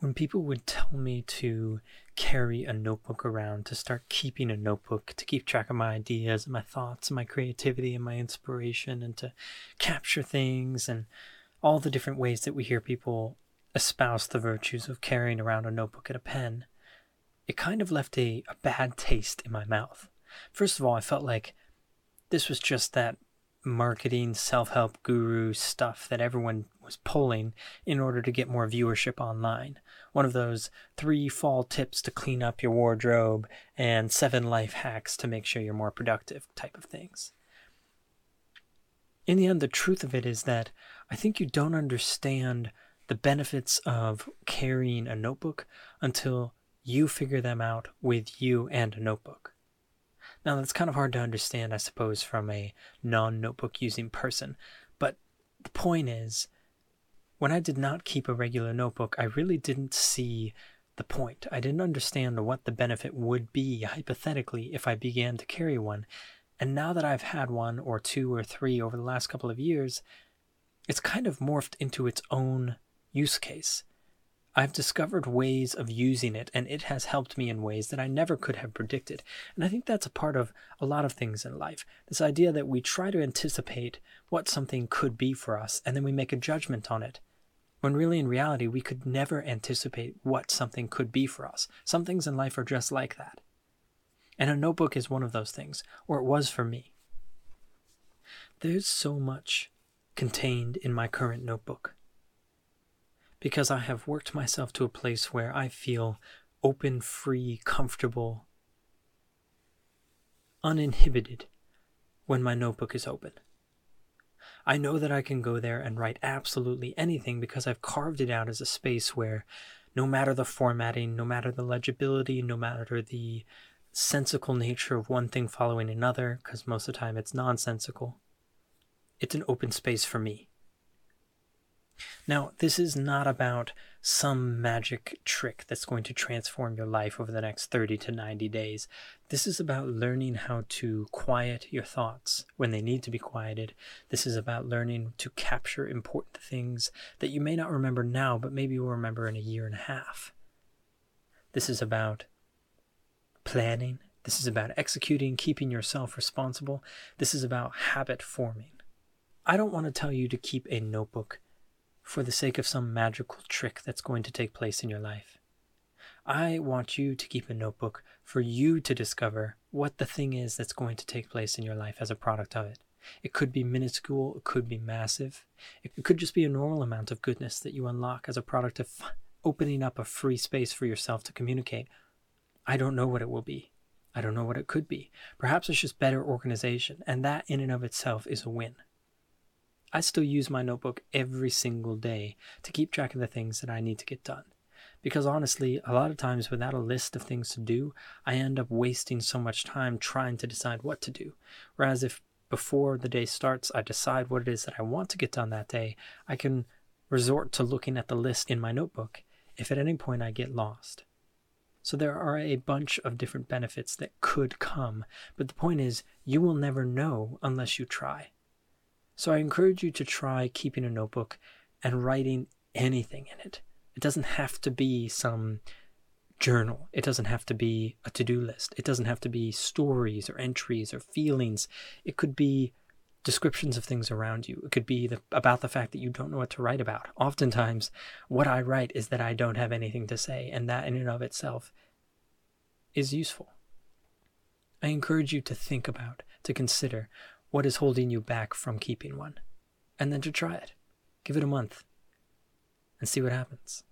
when people would tell me to carry a notebook around, to start keeping a notebook, to keep track of my ideas and my thoughts and my creativity and my inspiration, and to capture things and all the different ways that we hear people espouse the virtues of carrying around a notebook and a pen, it kind of left a, a bad taste in my mouth. First of all, I felt like this was just that marketing self help guru stuff that everyone was pulling in order to get more viewership online. One of those three fall tips to clean up your wardrobe and seven life hacks to make sure you're more productive type of things. In the end, the truth of it is that I think you don't understand the benefits of carrying a notebook until you figure them out with you and a notebook. Now, that's kind of hard to understand, I suppose, from a non notebook using person. But the point is, when I did not keep a regular notebook, I really didn't see the point. I didn't understand what the benefit would be, hypothetically, if I began to carry one. And now that I've had one or two or three over the last couple of years, it's kind of morphed into its own use case. I've discovered ways of using it, and it has helped me in ways that I never could have predicted. And I think that's a part of a lot of things in life. This idea that we try to anticipate what something could be for us, and then we make a judgment on it. When really, in reality, we could never anticipate what something could be for us. Some things in life are just like that. And a notebook is one of those things, or it was for me. There's so much contained in my current notebook because I have worked myself to a place where I feel open, free, comfortable, uninhibited when my notebook is open. I know that I can go there and write absolutely anything because I've carved it out as a space where no matter the formatting, no matter the legibility, no matter the sensical nature of one thing following another, because most of the time it's nonsensical, it's an open space for me. Now, this is not about some magic trick that's going to transform your life over the next 30 to 90 days. This is about learning how to quiet your thoughts when they need to be quieted. This is about learning to capture important things that you may not remember now, but maybe you'll remember in a year and a half. This is about planning. This is about executing, keeping yourself responsible. This is about habit forming. I don't want to tell you to keep a notebook for the sake of some magical trick that's going to take place in your life. I want you to keep a notebook for you to discover what the thing is that's going to take place in your life as a product of it. It could be minuscule, it could be massive, it could just be a normal amount of goodness that you unlock as a product of opening up a free space for yourself to communicate. I don't know what it will be. I don't know what it could be. Perhaps it's just better organization, and that in and of itself is a win. I still use my notebook every single day to keep track of the things that I need to get done. Because honestly, a lot of times without a list of things to do, I end up wasting so much time trying to decide what to do. Whereas if before the day starts, I decide what it is that I want to get done that day, I can resort to looking at the list in my notebook if at any point I get lost. So there are a bunch of different benefits that could come, but the point is, you will never know unless you try. So I encourage you to try keeping a notebook and writing anything in it. It doesn't have to be some journal. It doesn't have to be a to do list. It doesn't have to be stories or entries or feelings. It could be descriptions of things around you. It could be the, about the fact that you don't know what to write about. Oftentimes, what I write is that I don't have anything to say, and that in and of itself is useful. I encourage you to think about, to consider what is holding you back from keeping one, and then to try it. Give it a month and see what happens.